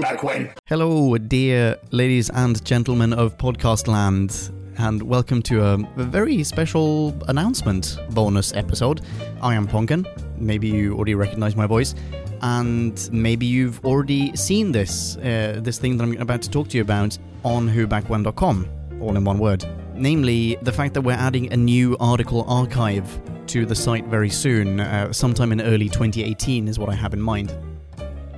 back when? Hello, dear ladies and gentlemen of podcast land, and welcome to a, a very special announcement bonus episode. I am Ponkin. Maybe you already recognize my voice, and maybe you've already seen this uh, this thing that I'm about to talk to you about on whobackwhen.com, all in one word. Namely, the fact that we're adding a new article archive to the site very soon, uh, sometime in early 2018 is what I have in mind.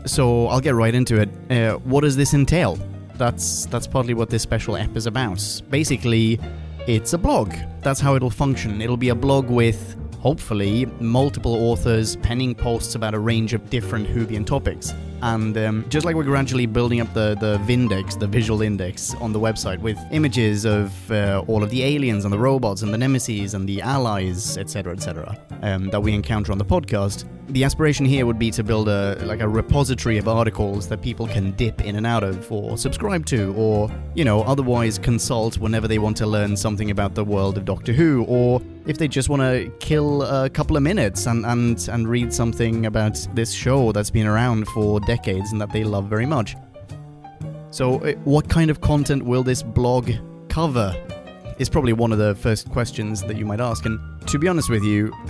So I'll get right into it. Uh, what does this entail? That's that's partly what this special app is about. Basically, it's a blog. That's how it'll function. It'll be a blog with hopefully multiple authors penning posts about a range of different Whovian topics. And um, just like we're gradually building up the, the Vindex, the visual index on the website with images of uh, all of the aliens and the robots and the nemesis and the allies, etc., etc., um, that we encounter on the podcast, the aspiration here would be to build a like a repository of articles that people can dip in and out of or subscribe to or you know otherwise consult whenever they want to learn something about the world of Doctor Who or if they just want to kill a couple of minutes and, and and read something about this show that's been around for decades and that they love very much. So uh, what kind of content will this blog cover? Is probably one of the first questions that you might ask and to be honest with you,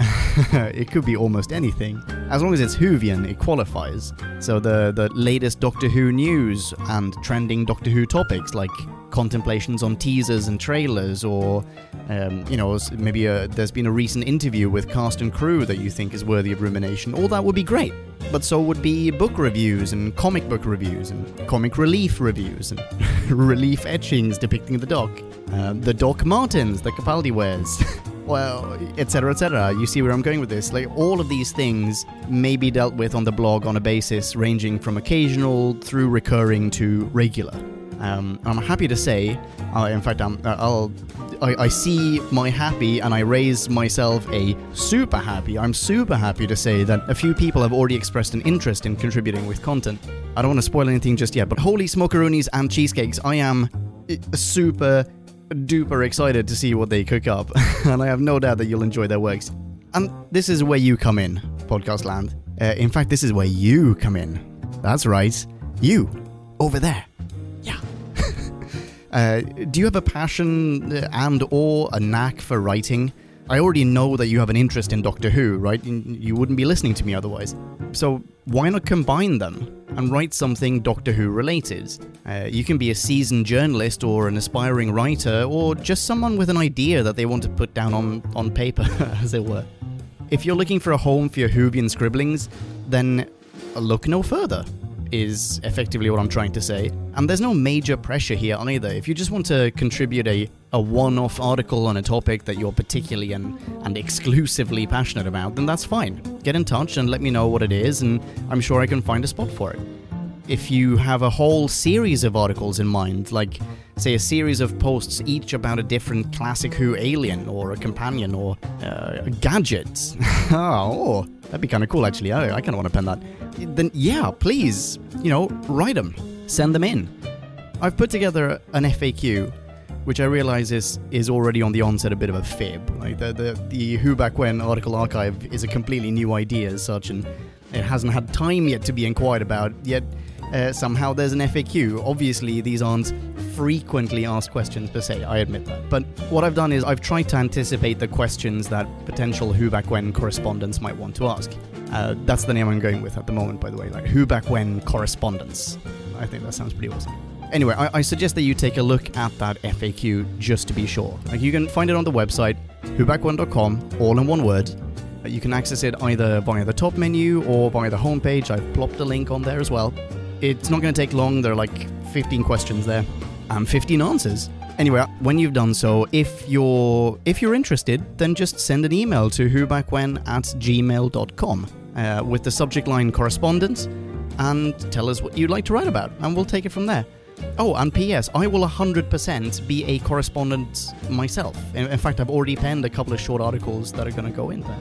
it could be almost anything. As long as it's Whovian, it qualifies. So the, the latest Doctor Who news and trending Doctor Who topics like contemplations on teasers and trailers, or, um, you know, maybe a, there's been a recent interview with cast and crew that you think is worthy of rumination, all that would be great. But so would be book reviews and comic book reviews and comic relief reviews and relief etchings depicting the Doc. Uh, the Doc Martens that Capaldi wears. well, etc., etc. You see where I'm going with this? Like, all of these things may be dealt with on the blog on a basis ranging from occasional through recurring to regular. Um, I'm happy to say, uh, in fact, I'm, uh, I'll, I, I see my happy and I raise myself a super happy. I'm super happy to say that a few people have already expressed an interest in contributing with content. I don't want to spoil anything just yet, but holy smokeroonies and cheesecakes, I am uh, super duper excited to see what they cook up, and I have no doubt that you'll enjoy their works. And this is where you come in, podcast land. Uh, in fact, this is where you come in. That's right, you over there. Uh, do you have a passion and or a knack for writing? I already know that you have an interest in Doctor Who, right? You wouldn't be listening to me otherwise. So why not combine them and write something Doctor Who related? Uh, you can be a seasoned journalist or an aspiring writer or just someone with an idea that they want to put down on, on paper, as it were. If you're looking for a home for your Whovian scribblings, then look no further is effectively what I'm trying to say. And there's no major pressure here on either. If you just want to contribute a, a one off article on a topic that you're particularly and, and exclusively passionate about, then that's fine. Get in touch and let me know what it is, and I'm sure I can find a spot for it. If you have a whole series of articles in mind, like, say, a series of posts each about a different classic Who alien or a companion or uh, a gadget, oh, that'd be kind of cool actually. I, I kind of want to pen that then yeah, please, you know, write them, send them in. I've put together an FAQ, which I realize is, is already on the onset a bit of a fib. Like the, the, the Who Back When article archive is a completely new idea as such, and it hasn't had time yet to be inquired about, yet uh, somehow there's an FAQ. Obviously, these aren't frequently asked questions per se, I admit that. But what I've done is I've tried to anticipate the questions that potential Who Back When correspondents might want to ask. Uh, that's the name I'm going with at the moment, by the way. Like Who Back When correspondence. I think that sounds pretty awesome. Anyway, I, I, suggest that you take a look at that FAQ just to be sure. Like you can find it on the website, whobackwhen.com, all in one word. You can access it either via the top menu or via the homepage. I've plopped a link on there as well. It's not going to take long. There are like 15 questions there and 15 answers. Anyway, when you've done so, if you're if you're interested, then just send an email to whobackwhen at gmail.com uh, with the subject line correspondence and tell us what you'd like to write about, and we'll take it from there. Oh, and P.S. I will 100% be a correspondent myself. In, in fact, I've already penned a couple of short articles that are going to go in there.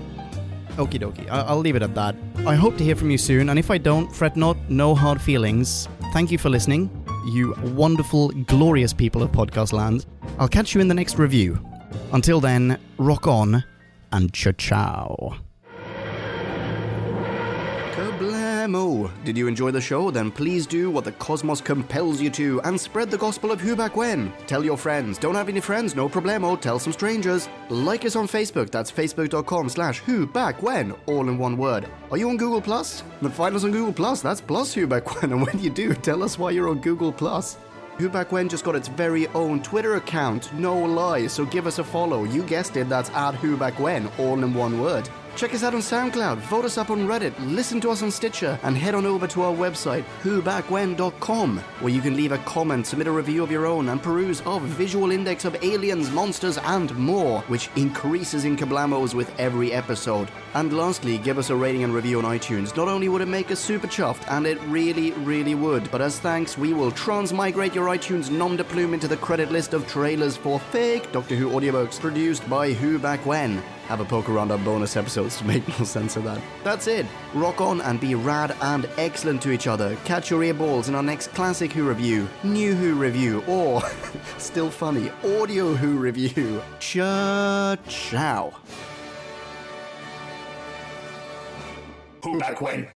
Okie dokie, I- I'll leave it at that. I hope to hear from you soon, and if I don't, fret not, no hard feelings. Thank you for listening, you wonderful, glorious people of podcast land. I'll catch you in the next review. Until then, rock on and ciao ciao. Did you enjoy the show? Then please do what the cosmos compels you to and spread the gospel of who back when. Tell your friends. Don't have any friends? No problemo. Tell some strangers. Like us on Facebook. That's facebook.com slash who back when, all in one word. Are you on Google Plus? Then find us on Google Plus. That's plus who back when. And when you do, tell us why you're on Google Plus. Who Back When just got its very own Twitter account, no lie, so give us a follow. You guessed it, that's at Who Back When, all in one word. Check us out on SoundCloud, vote us up on Reddit, listen to us on Stitcher, and head on over to our website, whobackwhen.com, where you can leave a comment, submit a review of your own, and peruse our visual index of aliens, monsters, and more, which increases in kablamos with every episode. And lastly, give us a rating and review on iTunes. Not only would it make us super chuffed, and it really, really would, but as thanks, we will transmigrate your iTunes nom de plume into the credit list of trailers for fake Doctor Who audiobooks produced by Who Back When have a poke around our bonus episodes to make more sense of that. That's it. Rock on and be rad and excellent to each other. Catch your ear balls in our next classic Who review, new Who review, or, still funny, audio Who review. Cha ciao. Who back when?